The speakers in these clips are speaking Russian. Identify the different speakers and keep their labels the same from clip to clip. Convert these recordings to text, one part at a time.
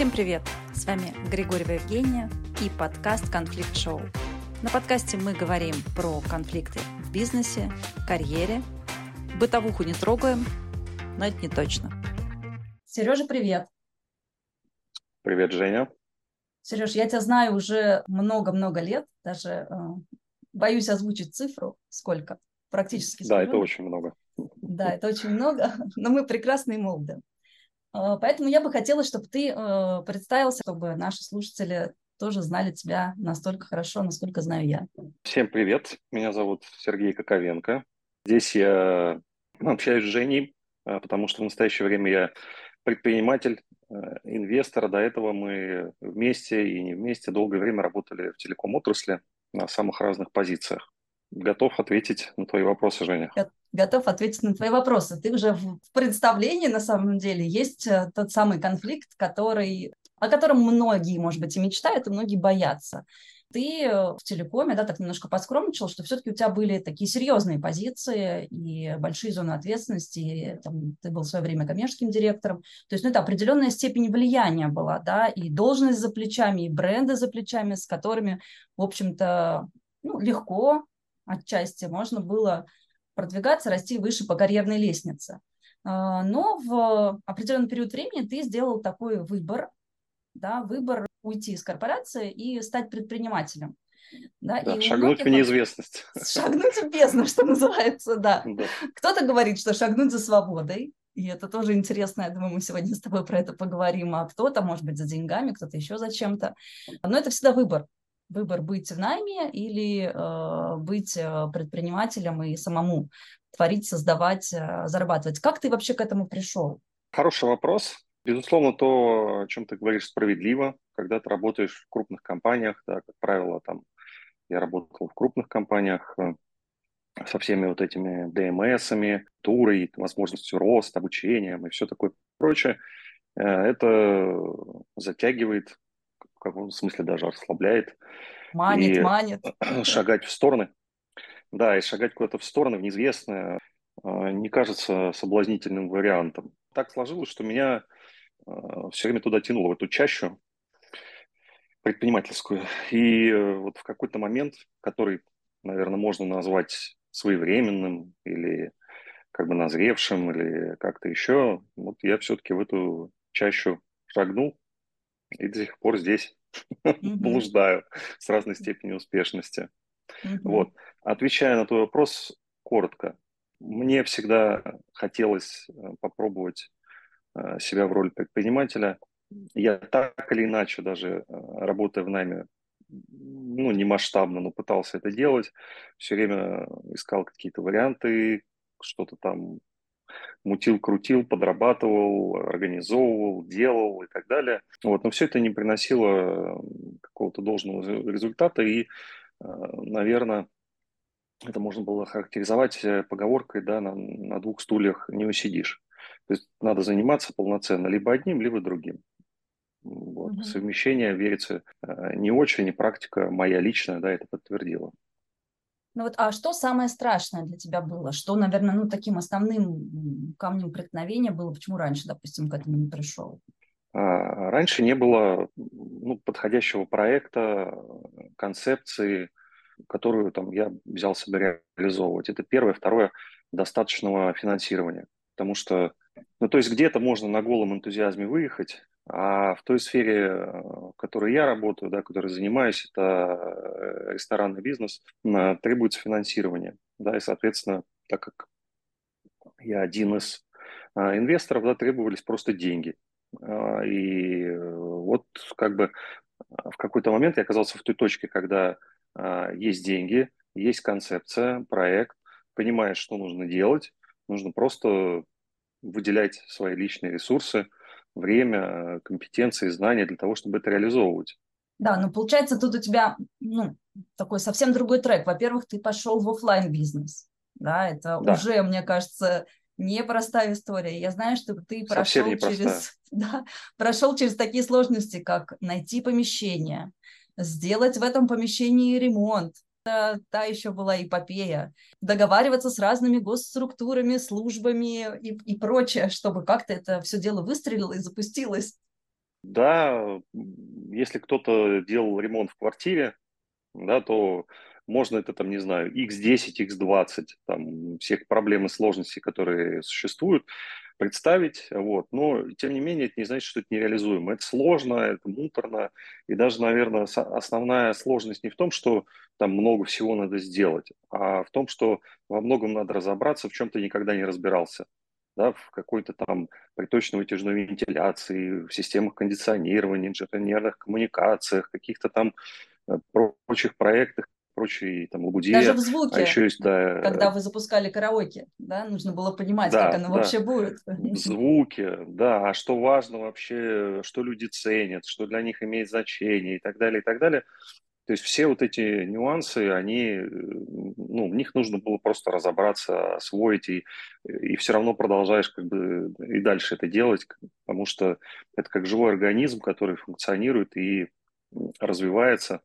Speaker 1: Всем привет! С вами Григорьева Евгения и подкаст «Конфликт Шоу». На подкасте мы говорим про конфликты в бизнесе, карьере. Бытовуху не трогаем, но это не точно. Сережа, привет!
Speaker 2: Привет, Женя!
Speaker 1: Сереж, я тебя знаю уже много-много лет, даже э, боюсь озвучить цифру, сколько, практически.
Speaker 2: Да, это очень много.
Speaker 1: Да, это очень много, но мы прекрасные молоды. Э, поэтому я бы хотела, чтобы ты э, представился, чтобы наши слушатели тоже знали тебя настолько хорошо, насколько знаю я.
Speaker 2: Всем привет, меня зовут Сергей Коковенко. Здесь я ну, общаюсь с Женей, э, потому что в настоящее время я предприниматель, инвестор. До этого мы вместе и не вместе долгое время работали в телеком-отрасли на самых разных позициях. Готов ответить на твои вопросы, Женя.
Speaker 1: Готов ответить на твои вопросы. Ты уже в представлении, на самом деле, есть э, тот самый конфликт, который, о котором многие, может быть, и мечтают, и многие боятся. Ты э, в телекоме, да, так немножко поскромничал, что все-таки у тебя были такие серьезные позиции и большие зоны ответственности. И, там, ты был в свое время коммерческим директором. То есть, ну, это определенная степень влияния была, да, и должность за плечами, и бренды за плечами, с которыми, в общем-то, ну, легко отчасти можно было продвигаться, расти выше по карьерной лестнице. А, но в определенный период времени ты сделал такой выбор, да, выбор уйти из корпорации и стать предпринимателем.
Speaker 2: Да, да, и шагнуть в неизвестность.
Speaker 1: Шагнуть в бездну, что называется, да. да. Кто-то говорит, что шагнуть за свободой, и это тоже интересно, я думаю, мы сегодня с тобой про это поговорим, а кто-то, может быть, за деньгами, кто-то еще за чем-то. Но это всегда выбор выбор быть в найме или э, быть э, предпринимателем и самому творить, создавать, э, зарабатывать. Как ты вообще к этому пришел?
Speaker 2: Хороший вопрос. Безусловно, то, о чем ты говоришь, справедливо. Когда ты работаешь в крупных компаниях, да, как правило, там я работал в крупных компаниях э, со всеми вот этими ДМСами, турой, возможностью роста, обучением и все такое прочее, это затягивает в каком смысле даже расслабляет.
Speaker 1: Манит, и манит.
Speaker 2: Шагать в стороны. Да, и шагать куда-то в стороны, в неизвестное, а, не кажется соблазнительным вариантом. Так сложилось, что меня а, все время туда тянуло, в эту чащу предпринимательскую. И э, вот в какой-то момент, который, наверное, можно назвать своевременным или как бы назревшим или как-то еще, вот я все-таки в эту чащу шагнул, и до сих пор здесь mm-hmm. блуждаю с разной степенью успешности. Mm-hmm. Вот. Отвечая на твой вопрос коротко, мне всегда хотелось э, попробовать э, себя в роли предпринимателя. Я так или иначе, даже э, работая в найме, ну, не масштабно, но пытался это делать. Все время искал какие-то варианты, что-то там мутил, крутил, подрабатывал, организовывал, делал и так далее. Вот. Но все это не приносило какого-то должного результата, и, э, наверное, это можно было характеризовать э, поговоркой, да, на, на двух стульях не усидишь. То есть надо заниматься полноценно либо одним, либо другим. Вот. Mm-hmm. Совмещение верится э, не очень, и практика моя личная, да, это подтвердила.
Speaker 1: Ну вот, а что самое страшное для тебя было? Что, наверное, ну, таким основным камнем преткновения было? Почему раньше, допустим, к этому не пришел?
Speaker 2: А, раньше не было ну, подходящего проекта, концепции, которую там, я взял себе реализовывать. Это первое. Второе – достаточного финансирования. Потому что, ну, то есть где-то можно на голом энтузиазме выехать, а в той сфере, э, в которой я работаю, да, которой занимаюсь, это э, ресторанный бизнес, требуется финансирование. Да, и, соответственно, так как я один из а, инвесторов, да, требовались просто деньги. А, и вот как бы в какой-то момент я оказался в той точке, когда есть деньги, есть концепция, проект, понимаешь, что нужно делать, нужно просто выделять свои личные ресурсы – время, компетенции, знания для того, чтобы это реализовывать.
Speaker 1: Да, но получается тут у тебя ну, такой совсем другой трек. Во-первых, ты пошел в офлайн бизнес. Да, это да. уже, мне кажется, непростая история. Я знаю, что ты прошел через, да, прошел через такие сложности, как найти помещение, сделать в этом помещении ремонт, это та еще была эпопея. Договариваться с разными госструктурами, службами и, и прочее, чтобы как-то это все дело выстрелило и запустилось.
Speaker 2: Да, если кто-то делал ремонт в квартире, да, то можно это там, не знаю, x10, x20, там, всех проблем и сложностей, которые существуют, представить, вот. Но, тем не менее, это не значит, что это нереализуемо. Это сложно, это муторно, и даже, наверное, основная сложность не в том, что там много всего надо сделать, а в том, что во многом надо разобраться, в чем ты никогда не разбирался да, в какой-то там приточно-вытяжной вентиляции, в системах кондиционирования, инженерных коммуникациях, каких-то там э, прочих проектах, прочей там лабуде.
Speaker 1: Даже в звуке, а еще есть, да, когда вы запускали караоке, да, нужно было понимать, да, как оно да. вообще будет.
Speaker 2: Звуки, да, а что важно вообще, что люди ценят, что для них имеет значение и так далее, и так далее. То есть все вот эти нюансы, они, ну, в них нужно было просто разобраться, освоить, и, и все равно продолжаешь как бы и дальше это делать, потому что это как живой организм, который функционирует и развивается.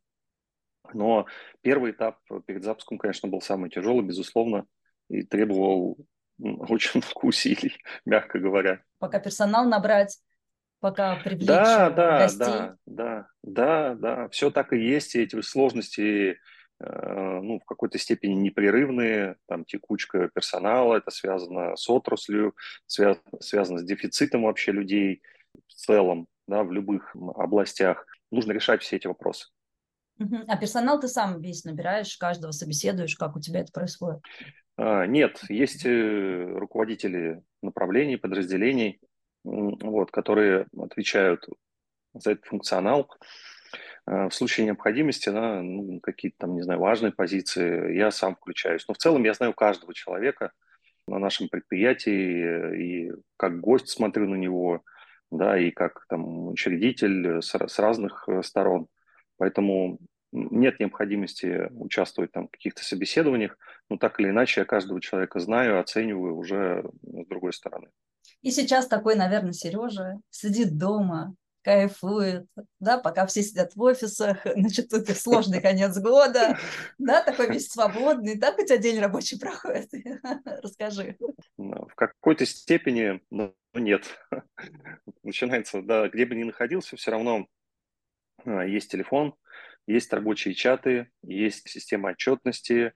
Speaker 2: Но первый этап перед запуском, конечно, был самый тяжелый, безусловно, и требовал очень много усилий, мягко говоря.
Speaker 1: Пока персонал набрать, пока привлечь
Speaker 2: да, да,
Speaker 1: гостей.
Speaker 2: Да, да, да, да, все так и есть, и эти сложности э, ну, в какой-то степени непрерывные, там текучка персонала, это связано с отраслью, связ, связано с дефицитом вообще людей в целом, да, в любых областях. Нужно решать все эти вопросы.
Speaker 1: А персонал ты сам весь набираешь, каждого собеседуешь, как у тебя это происходит?
Speaker 2: А, нет, есть э, руководители направлений, подразделений, вот, которые отвечают за этот функционал. А, в случае необходимости на ну, какие-то там, не знаю, важные позиции я сам включаюсь. Но в целом я знаю каждого человека на нашем предприятии и как гость смотрю на него, да, и как там учредитель с, с разных э, сторон. Поэтому нет необходимости участвовать там, в каких-то собеседованиях, но так или иначе я каждого человека знаю, оцениваю уже с другой стороны.
Speaker 1: И сейчас такой, наверное, Сережа сидит дома, кайфует, да, пока все сидят в офисах, значит, тут сложный конец года, да, такой весь свободный. Так у тебя день рабочий проходит? Расскажи.
Speaker 2: Ну, в какой-то степени, но нет. Начинается, да, где бы ни находился, все равно есть телефон, есть рабочие чаты, есть система отчетности,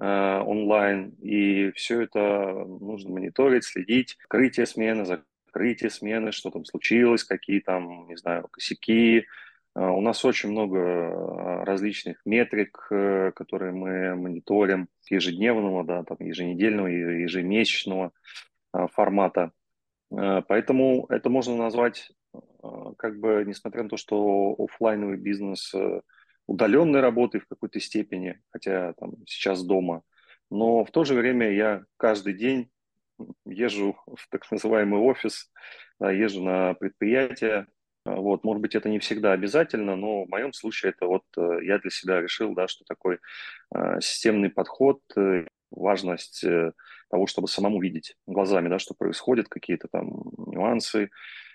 Speaker 2: Э, онлайн, и все это нужно мониторить, следить, открытие смены, закрытие смены, что там случилось, какие там, не знаю, косяки. Э, у нас очень много э, различных метрик, которые мы мониторим ежедневного, да, там, еженедельного, ежемесячного формата. Поэтому это можно назвать, как бы, несмотря на то, что офлайновый бизнес удаленной работой в какой-то степени, хотя там сейчас дома. Но в то же время я каждый день езжу в так называемый офис, да, езжу на предприятие. Вот, может быть, это не всегда обязательно, но в моем случае это вот э, я для себя решил, да, что такой э, системный подход, э, важность э, того, чтобы самому видеть глазами, да, что происходит, какие-то там нюансы, Э,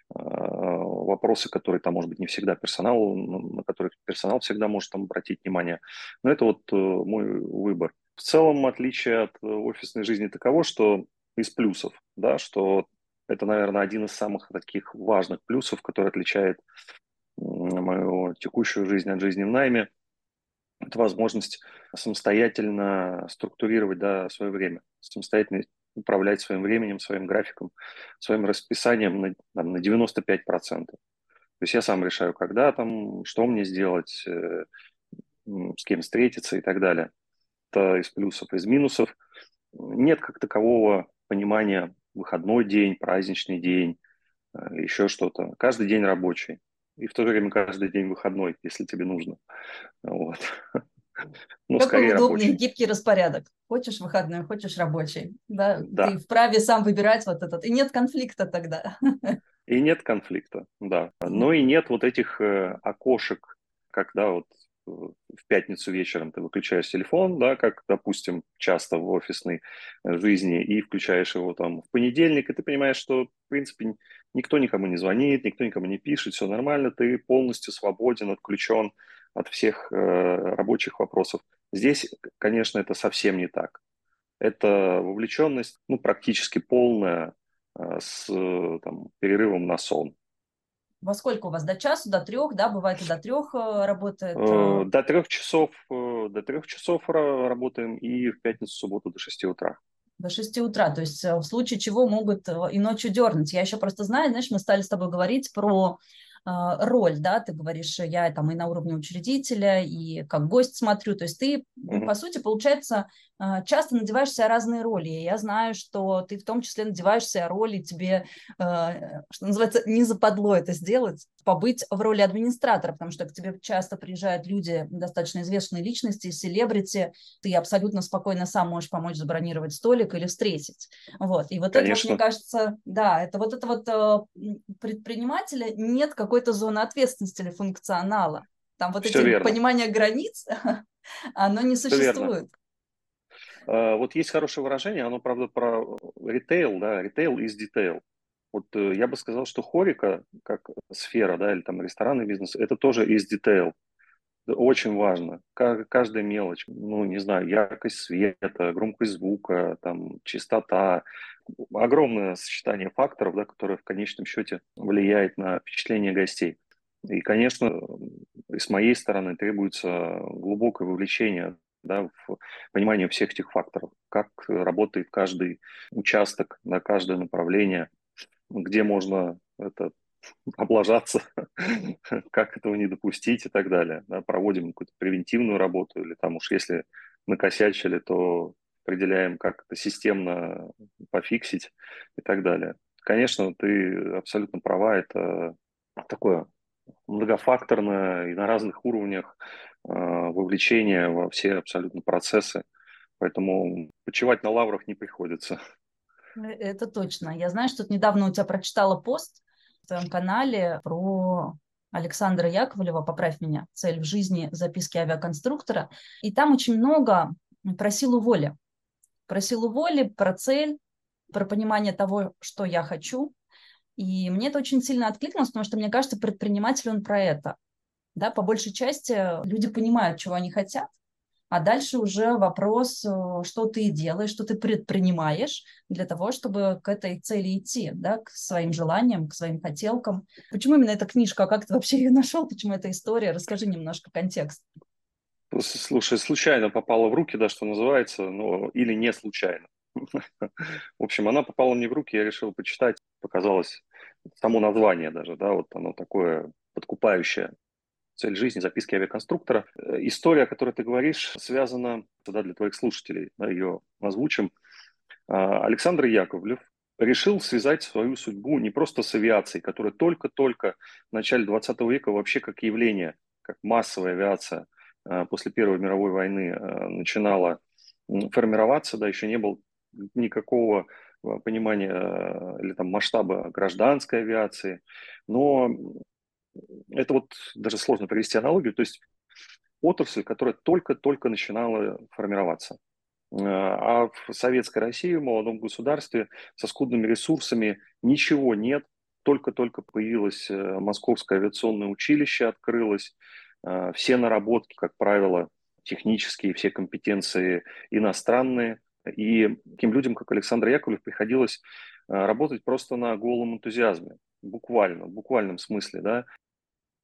Speaker 2: вопросы, которые там, может быть, не всегда персонал, на которых персонал всегда может там обратить внимание. Но это вот э, мой выбор. В целом, отличие от э, офисной жизни таково, что из плюсов, да, что это, наверное, один из самых таких важных плюсов, который отличает мою текущую жизнь от жизни в найме. Это возможность самостоятельно структурировать да, свое время, самостоятельно управлять своим временем, своим графиком, своим расписанием на, там, на 95%. То есть я сам решаю, когда там, что мне сделать, э, с кем встретиться и так далее. Это из плюсов. Из минусов нет как такового понимания выходной день, праздничный день, э, еще что-то. Каждый день рабочий. И в то же время каждый день выходной, если тебе нужно. Вот.
Speaker 1: Ну, Какой удобный, рабочий. гибкий распорядок. Хочешь выходной, хочешь рабочий. Да? да. Ты вправе сам выбирать вот этот. И нет конфликта тогда.
Speaker 2: И нет конфликта, да. Но и нет вот этих э, окошек, когда вот э, в пятницу вечером ты выключаешь телефон, да, как, допустим, часто в офисной жизни, и включаешь его там в понедельник, и ты понимаешь, что, в принципе, никто никому не звонит, никто никому не пишет, все нормально, ты полностью свободен, отключен от всех э, рабочих вопросов. Здесь, конечно, это совсем не так. Это вовлеченность ну, практически полная э, с там, перерывом на сон.
Speaker 1: Во сколько у вас? До часу, до трех, да? Бывает и до трех э, работает?
Speaker 2: Э, до трех часов, э, до трех часов работаем и в пятницу, субботу до шести утра.
Speaker 1: До 6 утра, то есть в случае чего могут и ночью дернуть. Я еще просто знаю, знаешь, мы стали с тобой говорить про роль, да, ты говоришь, я там и на уровне учредителя, и как гость смотрю, то есть ты, mm-hmm. по сути, получается, а, часто надеваешь себя разные роли. Я знаю, что ты в том числе надеваешь себя роли, тебе, а, что называется, не западло это сделать, побыть в роли администратора, потому что к тебе часто приезжают люди, достаточно известные личности, селебрити, ты абсолютно спокойно сам можешь помочь забронировать столик или встретить. Вот. И вот Конечно. это, вот, мне кажется, да, это вот это вот предпринимателя нет какой-то зоны ответственности или функционала. Там вот Все эти верно. понимания границ, оно не существует.
Speaker 2: А, вот есть хорошее выражение, оно, правда, про ритейл, да, ритейл is detail. Вот э, я бы сказал, что хорика, как сфера, да, или там ресторанный бизнес, это тоже is detail. Очень важно. Каждая мелочь, ну, не знаю, яркость света, громкость звука, там, чистота. Огромное сочетание факторов, да, которые в конечном счете влияет на впечатление гостей. И, конечно, и с моей стороны требуется глубокое вовлечение да, в понимании всех этих факторов, как работает каждый участок, на каждое направление, где можно это облажаться, как этого не допустить и так далее. Да, проводим какую-то превентивную работу или там уж если накосячили, то определяем, как это системно пофиксить и так далее. Конечно, ты абсолютно права, это такое многофакторное и на разных уровнях вовлечение во все абсолютно процессы. Поэтому почивать на лаврах не приходится.
Speaker 1: Э, это точно. Я знаю, что недавно у тебя прочитала пост в твоем канале про Александра Яковлева, поправь меня, «Цель в жизни. Записки авиаконструктора». И там очень много про силу воли. Про силу воли, про цель, про понимание того, что я хочу, и мне это очень сильно откликнулось, потому что, мне кажется, предприниматель, он про это. Да, по большей части люди понимают, чего они хотят, а дальше уже вопрос, э, что ты делаешь, что ты предпринимаешь для того, чтобы к этой цели идти, да, к своим желаниям, к своим хотелкам. Почему именно эта книжка? А как ты вообще ее нашел? Почему эта история? Расскажи немножко контекст.
Speaker 2: Слушай, случайно попала в руки, да, что называется, ну, или не случайно. В общем, она попала мне в руки, я решил почитать, показалось само название даже, да, вот оно такое подкупающее. Цель жизни, записки авиаконструктора. Э, история, о которой ты говоришь, связана, да, для твоих слушателей, ее озвучим. А, Александр Яковлев решил связать свою судьбу не просто с авиацией, которая только-только в начале 20 века вообще как явление, как массовая авиация а, после Первой мировой войны а, начинала формироваться, да, еще не было никакого Э, понимания э, или там масштаба гражданской авиации. Но это вот даже сложно привести аналогию, то есть отрасль, которая только-только начинала формироваться. Э, а в советской России, в молодом государстве, со скудными ресурсами ничего нет. Только-только появилось Московское авиационное училище, открылось. Все наработки, как правило, технические, все компетенции иностранные – и таким людям, как Александр Яковлев, приходилось э, работать просто на голом энтузиазме, буквально, в буквальном смысле, да.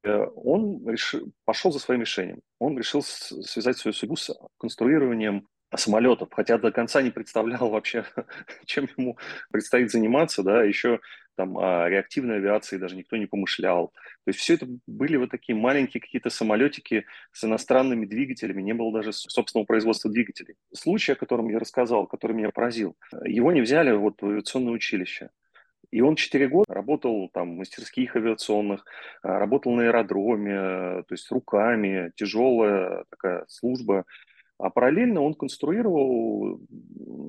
Speaker 2: Э, он решил, пошел за своим решением. Он решил связать свою судьбу с конструированием самолетов, хотя до конца не представлял вообще, чем ему предстоит заниматься, да, еще там о реактивной авиации даже никто не помышлял. То есть все это были вот такие маленькие какие-то самолетики с иностранными двигателями, не было даже собственного производства двигателей. Случай, о котором я рассказал, который меня поразил, его не взяли вот в авиационное училище. И он четыре года работал там в мастерских авиационных, работал на аэродроме, то есть руками, тяжелая такая служба. А параллельно он конструировал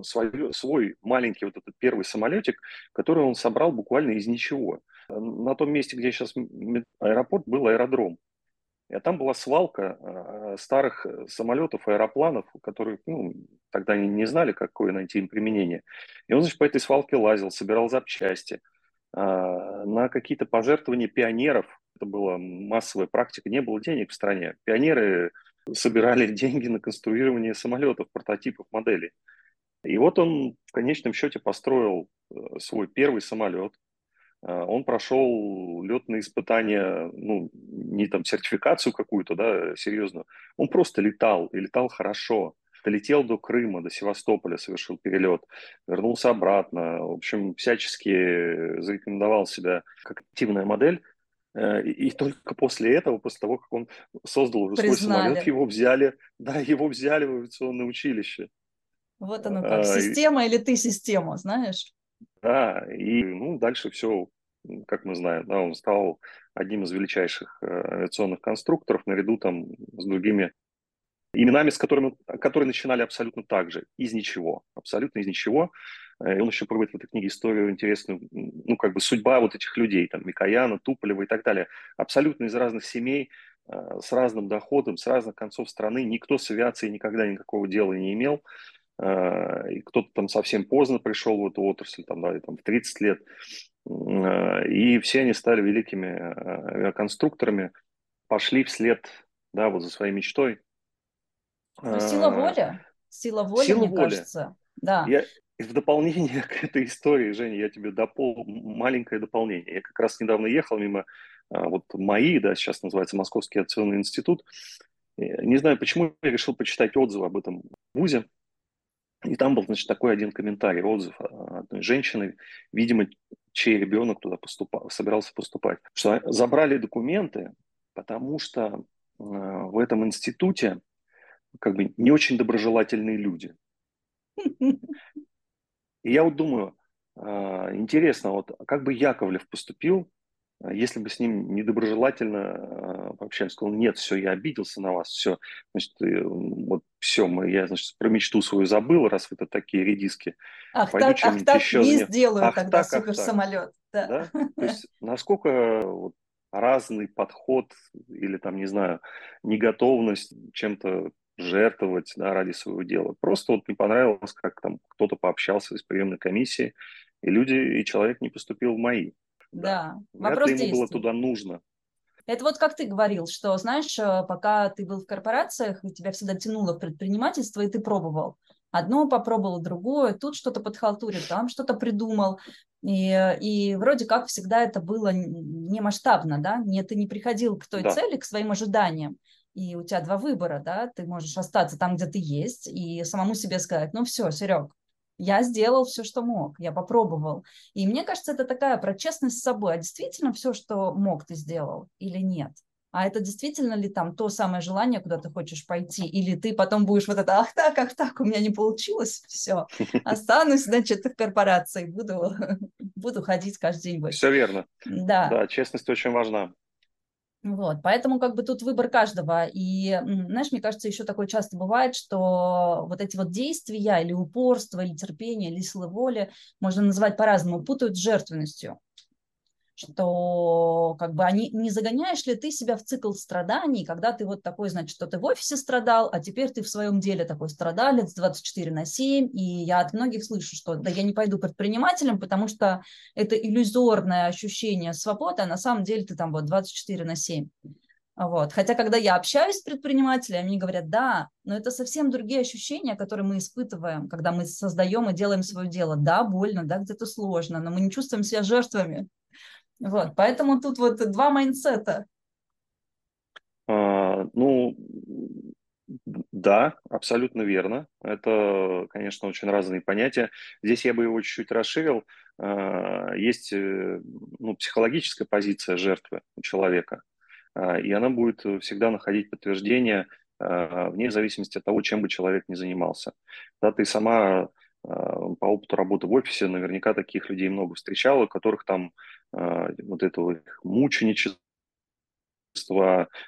Speaker 2: свой, свой маленький вот этот первый самолетик, который он собрал буквально из ничего. На том месте, где сейчас аэропорт, был аэродром. А там была свалка э, старых самолетов, аэропланов, которые ну, тогда не, не знали, какое найти им применение. И он, значит, по этой свалке лазил, собирал запчасти. А, на какие-то пожертвования пионеров, это была массовая практика, не было денег в стране. Пионеры собирали деньги на конструирование самолетов, прототипов, моделей. И вот он в конечном счете построил э, свой первый самолет. Он прошел летные испытания, ну, не там сертификацию какую-то, да, серьезную. Он просто летал, и летал хорошо. Долетел до Крыма, до Севастополя, совершил перелет, вернулся обратно. В общем, всячески зарекомендовал себя как активная модель. Э, и, только после этого, после того, как он создал уже свой самолет, его взяли, да, его взяли в авиационное училище.
Speaker 1: Вот оно как, а, система или ты система, знаешь?
Speaker 2: Да, и ну, дальше все, как мы знаем, да, он стал одним из величайших э, авиационных конструкторов наряду там с другими именами, с которыми, которые начинали абсолютно так же, из ничего, абсолютно из ничего. Э, и он еще проводит в этой книге историю интересную, ну, как бы судьба вот этих людей, там, Микояна, Туполева и так далее. Абсолютно из разных семей, э, с разным доходом, с разных концов страны. Никто с авиацией никогда никакого дела не имел. Э, и кто-то там совсем поздно пришел в эту отрасль, там, да, там, в 30 лет. И все они стали великими авиаконструкторами, пошли вслед, да, вот за своей мечтой.
Speaker 1: Ну, сила воли, сила воли, сила мне воли. кажется. Да.
Speaker 2: Я, в дополнение к этой истории, Женя, я тебе допол... маленькое дополнение. Я как раз недавно ехал мимо вот МАИ, да, сейчас называется Московский авиационный институт. Не знаю, почему я решил почитать отзывы об этом вузе. И там был, значит, такой один комментарий, отзыв одной женщины, видимо, чей ребенок туда поступал, собирался поступать, что забрали документы, потому что э, в этом институте как бы не очень доброжелательные люди. И я вот думаю, а, интересно, вот как бы Яковлев поступил, а, если бы с ним недоброжелательно а, пообщались, сказал, нет, все, я обиделся на вас, все, значит, вот все, мы, я, значит, про мечту свою забыл, раз вы это такие редиски.
Speaker 1: Ах Пойду так, ах так, еще не сделаю ах, тогда так, суперсамолет.
Speaker 2: Да. да? То есть насколько вот, разный подход или там, не знаю, неготовность чем-то жертвовать да, ради своего дела. Просто вот не понравилось, как там кто-то пообщался из приемной комиссии, и люди, и человек не поступил в мои.
Speaker 1: Да,
Speaker 2: да. вопрос ему было туда нужно.
Speaker 1: Это вот как ты говорил, что, знаешь, э, пока ты был в корпорациях, тебя всегда тянуло в предпринимательство, и ты пробовал. Одно попробовал, другое, тут что-то подхалтурил, там что-то придумал. И, и вроде как всегда это было не масштабно, да, не, ты не приходил к той да. цели, к своим ожиданиям и у тебя два выбора, да, ты можешь остаться там, где ты есть, и самому себе сказать, ну все, Серег, я сделал все, что мог, я попробовал. И мне кажется, это такая про честность с собой. А действительно все, что мог, ты сделал или нет? А это действительно ли там то самое желание, куда ты хочешь пойти? Или ты потом будешь вот это, ах так, ах так, у меня не получилось, все, останусь, значит, в корпорации, буду, буду ходить каждый день больше.
Speaker 2: Все верно.
Speaker 1: Да.
Speaker 2: Да, честность очень важна.
Speaker 1: Вот, поэтому как бы тут выбор каждого. И, знаешь, мне кажется, еще такое часто бывает, что вот эти вот действия или упорство, или терпение, или сила воли, можно называть по-разному, путают с жертвенностью что как бы они, не загоняешь ли ты себя в цикл страданий, когда ты вот такой, значит, что ты в офисе страдал, а теперь ты в своем деле такой страдалец 24 на 7, и я от многих слышу, что да я не пойду предпринимателем, потому что это иллюзорное ощущение свободы, а на самом деле ты там вот 24 на 7. Вот. Хотя, когда я общаюсь с предпринимателями, они говорят, да, но это совсем другие ощущения, которые мы испытываем, когда мы создаем и делаем свое дело. Да, больно, да, где-то сложно, но мы не чувствуем себя жертвами. Вот, поэтому тут вот два майнсета.
Speaker 2: А, ну, да, абсолютно верно. Это, конечно, очень разные понятия. Здесь я бы его чуть-чуть расширил. А, есть э, ну, психологическая позиция жертвы у человека, а, и она будет всегда находить подтверждение а, вне зависимости от того, чем бы человек ни занимался. Да, ты сама по опыту работы в офисе наверняка таких людей много встречала, у которых там а, вот этого мученичества,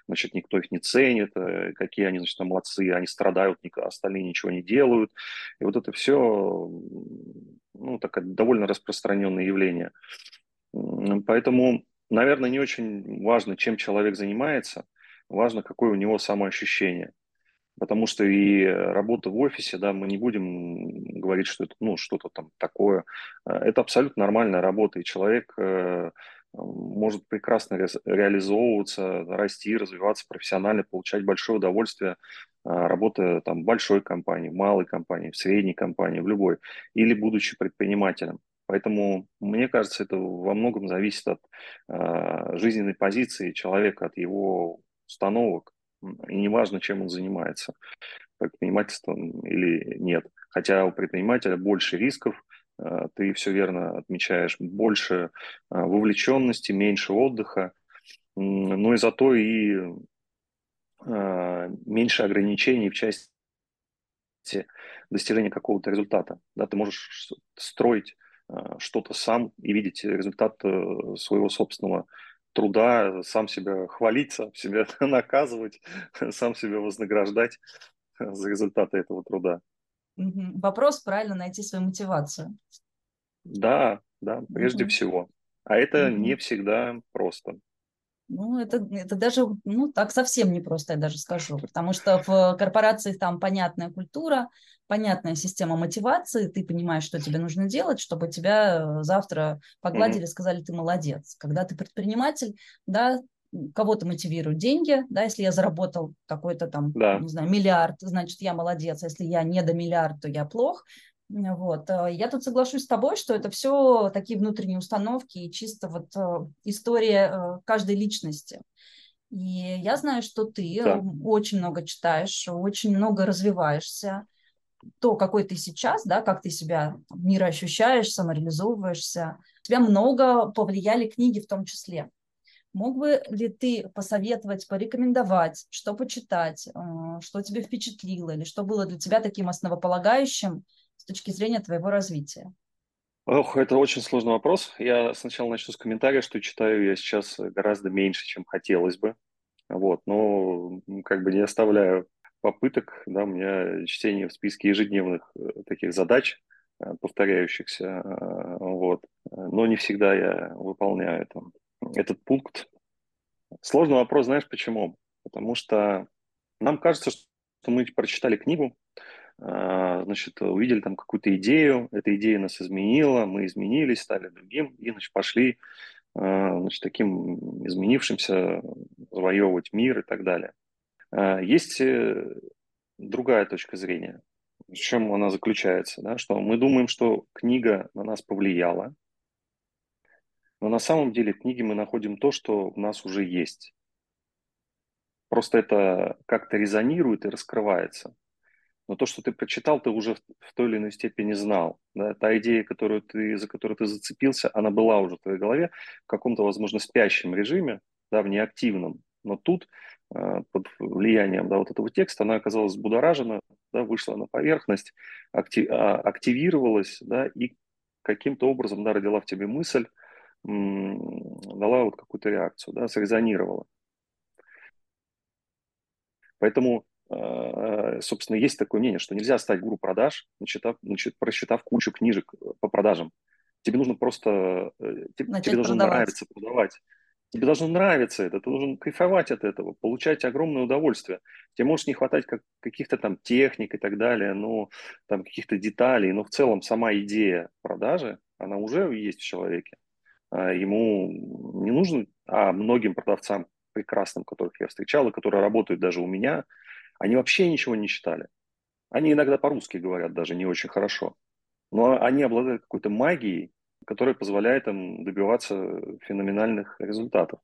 Speaker 2: значит, никто их не ценит, э, какие они, значит, молодцы, они страдают, остальные ничего не делают. И вот это все, ну, такое довольно распространенное явление. Поэтому, наверное, не очень важно, чем человек занимается, важно, какое у него самоощущение. Потому что и работа в офисе, да, мы не будем говорить, что это, ну, что-то там такое. Э, это абсолютно нормальная работа, и человек э, может прекрасно ре реализовываться, расти, развиваться профессионально, получать большое удовольствие, э, работая там в большой компании, в малой компании, в средней компании, в любой, или будучи предпринимателем. Поэтому, мне кажется, это во многом зависит от э, жизненной позиции человека, от его установок, и неважно, чем он занимается, предпринимательством или нет. Хотя у предпринимателя больше рисков, э, ты все верно отмечаешь, больше э, вовлеченности, меньше отдыха, но и зато и э, меньше ограничений в части достижения какого-то результата. Да, ты можешь строить что-то сам и видеть результат своего собственного труда, сам себя хвалить, сам себя наказывать, сам себя вознаграждать за результаты этого труда.
Speaker 1: Вопрос правильно найти свою мотивацию.
Speaker 2: Да, да, прежде угу. всего. А это угу. не всегда просто.
Speaker 1: Ну, это, это даже, ну, так совсем непросто, я даже скажу, потому что в корпорации там понятная культура, понятная система мотивации, ты понимаешь, что тебе нужно делать, чтобы тебя завтра погладили, mm-hmm. сказали, ты молодец. Когда ты предприниматель, да, кого-то мотивируют деньги, да, если я заработал какой-то там, да. не знаю, миллиард, значит, я молодец, а если я не до миллиарда, то я плох. Вот. Э, я тут соглашусь с тобой, что это все такие внутренние установки и чисто вот э, история э, каждой личности. И я знаю, что ты да. очень много читаешь, очень много развиваешься. То, какой ты сейчас, да, как ты себя в мире ощущаешь, самореализовываешься. Тебя много повлияли книги в том числе. Мог бы ли ты посоветовать, порекомендовать, что почитать, что тебе впечатлило, или что было для тебя таким основополагающим точки зрения твоего развития?
Speaker 2: Ох, это очень сложный вопрос. Я сначала начну с комментария, что читаю я сейчас гораздо меньше, чем хотелось бы. Вот, но как бы не оставляю попыток, да, у меня чтение в списке ежедневных э, таких задач, э, повторяющихся, э, вот, но не всегда я выполняю это, этот пункт. Сложный вопрос, знаешь почему? Потому что нам кажется, что мы прочитали книгу, значит, увидели там какую-то идею, эта идея нас изменила, мы изменились, стали другим, и, значит, пошли, а, значит, таким изменившимся завоевывать мир и так далее. А, есть э, другая точка зрения. В чем она заключается? Да? Что мы думаем, что книга на нас повлияла, но на самом деле в книге мы находим то, что в нас уже есть. Просто это как-то резонирует и раскрывается но то, что ты прочитал, ты уже в той или иной степени знал. Да? Та идея, которую ты, за которую ты зацепился, она была уже в твоей голове в каком-то, возможно, спящем режиме, да, в неактивном. Но тут э, под влиянием да, вот этого текста она оказалась будоражена, да, вышла на поверхность, актив, а, активировалась да, и каким-то образом да, родила в тебе мысль, дала вот какую-то реакцию, да, срезонировала. Поэтому собственно, есть такое мнение, что нельзя стать гуру продаж, начитав, значит, просчитав кучу книжек э, по продажам. Тебе нужно просто, э, тебе, тебе должно продавать. нравиться продавать. Тебе должно нравиться это, ты должен кайфовать от этого, получать огромное удовольствие. Тебе может не хватать как, каких-то там техник и так далее, но там каких-то деталей, но в целом сама идея продажи, она уже есть в человеке. А ему не нужно, а многим продавцам прекрасным, которых я встречал, и которые работают даже у меня, они вообще ничего не читали. Они иногда по-русски говорят даже не очень хорошо. Но они обладают какой-то магией, которая позволяет им добиваться феноменальных результатов.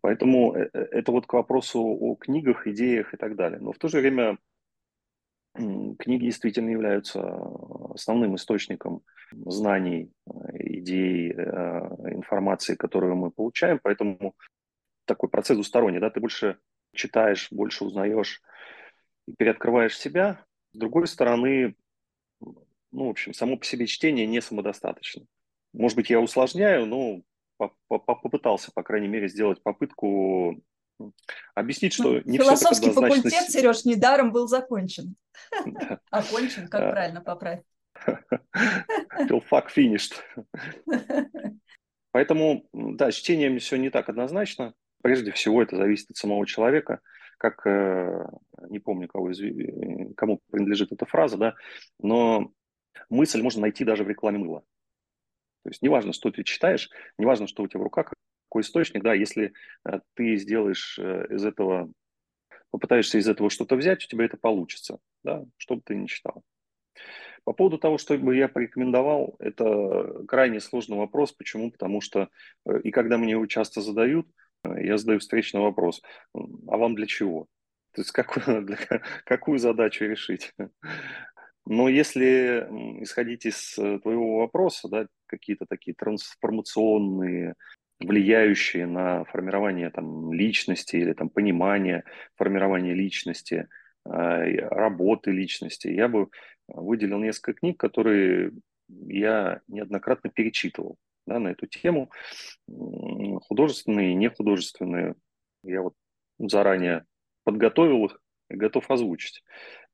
Speaker 2: Поэтому э, э, это вот к вопросу о книгах, идеях и так далее. Но в то же время книги действительно являются основным источником знаний, э, идей, информации, которую мы получаем. Поэтому такой процесс двусторонний. Да? Ты больше читаешь, больше узнаешь, переоткрываешь себя. С другой стороны, ну, в общем, само по себе чтение не самодостаточно. Может быть, я усложняю, но попытался, по крайней мере, сделать попытку объяснить, что ну,
Speaker 1: не Философский все факультет, Сереж, недаром был закончен. Окончен, как правильно поправить?
Speaker 2: Филфак finished. Поэтому, да, с чтением все не так однозначно. Прежде всего, это зависит от самого человека – как, э, не помню, кого э, кому принадлежит эта фраза, да, но мысль можно найти даже в рекламе мыла. То есть неважно, что ты читаешь, неважно, что у тебя в руках, какой источник, да, если э, ты сделаешь из этого, попытаешься из этого что-то взять, у тебя это получится, да, что бы ты ни читал. По поводу того, что бы я порекомендовал, это крайне сложный вопрос. Почему? Потому что и когда мне его часто задают, я задаю встречный вопрос, а вам для чего? То есть какую, для, какую задачу решить? Но если исходить из э, твоего вопроса, да, какие-то такие трансформационные, влияющие на формирование там, личности или там, понимание формирования личности, а, работы личности, я бы выделил несколько книг, которые я неоднократно перечитывал да, на эту тему, художественные и нехудожественные. Я вот заранее подготовил их и готов озвучить.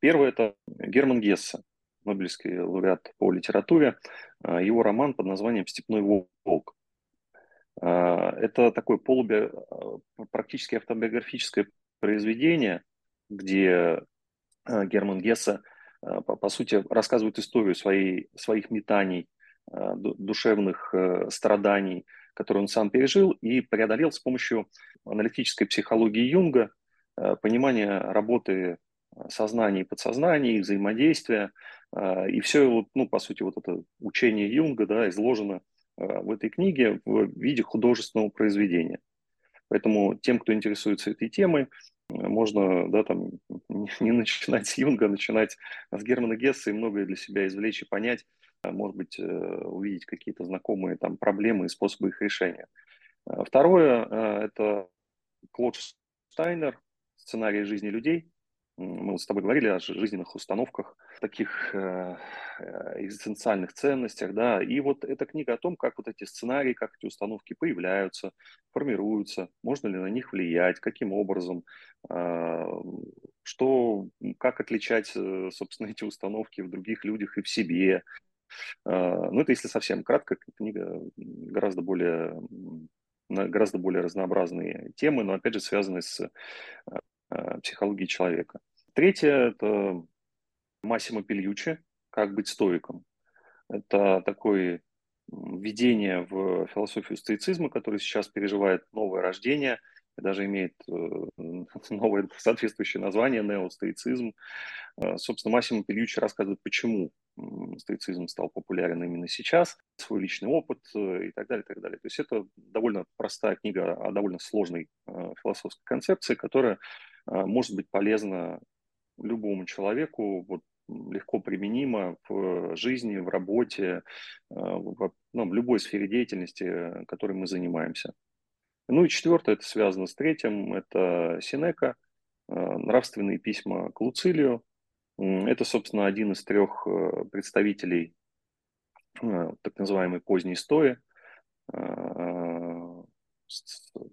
Speaker 2: Первое – это Герман Гессе, Нобелевский лауреат по литературе. А, его роман под названием «Степной волк». А, это такое полуби... практически автобиографическое произведение, где Герман Э, по, по сути, рассказывают историю своей, своих метаний, душевных э, страданий, которые он сам пережил и преодолел с помощью аналитической психологии Юнга, понимания работы сознания и подсознания, их взаимодействия. И все, ну, по сути, вот это учение Юнга да, изложено в этой книге в виде художественного произведения. Поэтому тем, кто интересуется этой темой, можно да, там, не начинать с Юнга, а начинать с Германа Гесса и многое для себя извлечь и понять, может быть, э, увидеть какие-то знакомые там проблемы и способы их решения. А, второе – это Клод Штайнер «Сценарий жизни людей». Мы вот с тобой говорили о жизненных установках, таких э, э, экзистенциальных ценностях, да, и вот эта книга о том, как вот эти сценарии, как эти установки появляются, формируются, можно ли на них влиять, каким образом, э, что, как отличать, э, собственно, эти установки в других людях и в себе. Э, ну, это если совсем кратко, книга гораздо более гораздо более разнообразные темы, но опять же связанные с э, Э, психологии человека. Третье – это Массимо Пельючи «Как быть стоиком». Это такое введение в философию стоицизма, который сейчас переживает новое рождение, даже имеет э, новое соответствующее название – неостоицизм. Э, собственно, Массимо Пельючи рассказывает, почему стоицизм стал популярен именно сейчас, свой личный опыт и так далее, и так далее. То есть это довольно простая книга о довольно сложной философской концепции, которая может быть полезно любому человеку, вот, легко применимо в жизни, в работе, в, ну, в любой сфере деятельности, которой мы занимаемся. Ну и четвертое, это связано с третьим, это Синека, а, нравственные письма к Луцилию. Это, собственно, один из трех представителей так называемой поздней стои,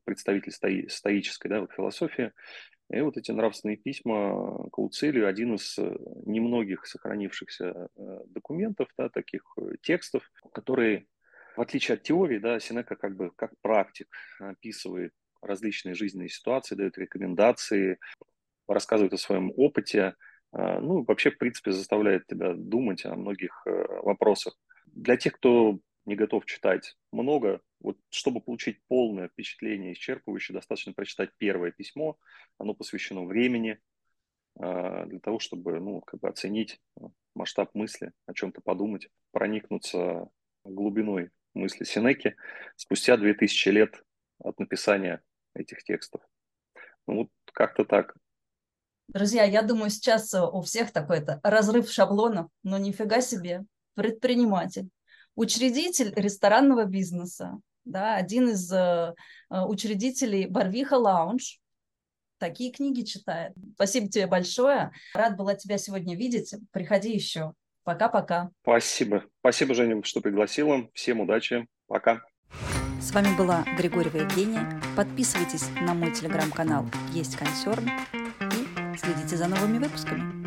Speaker 2: представитель стоической да, вот философии. И вот эти нравственные письма к Луцилию один из э, немногих сохранившихся э, документов, да, таких э, текстов, которые, в отличие от теории, да, Синека как бы как практик описывает различные жизненные ситуации, дает рекомендации, рассказывает о своем опыте, ну, вообще, в принципе, заставляет тебя думать о многих вопросах. Для тех, кто не готов читать много. Вот чтобы получить полное впечатление, исчерпывающее, достаточно прочитать первое письмо. Оно посвящено времени, а, для того, чтобы ну, как бы оценить масштаб мысли, о чем-то подумать, проникнуться глубиной мысли Синеки спустя 2000 лет от написания этих текстов. Ну, вот как-то так.
Speaker 1: Друзья, я думаю, сейчас у всех такой-то разрыв шаблонов, но нифига себе, предприниматель учредитель ресторанного бизнеса, да, один из э, э, учредителей Барвиха Лаунж, такие книги читает. Спасибо тебе большое. Рад была тебя сегодня видеть. Приходи еще. Пока-пока.
Speaker 2: Спасибо. Спасибо, Женя, что пригласила. Всем удачи. Пока.
Speaker 3: С вами была Григорьева Евгения. Подписывайтесь на мой телеграм-канал «Есть консерн» и следите за новыми выпусками.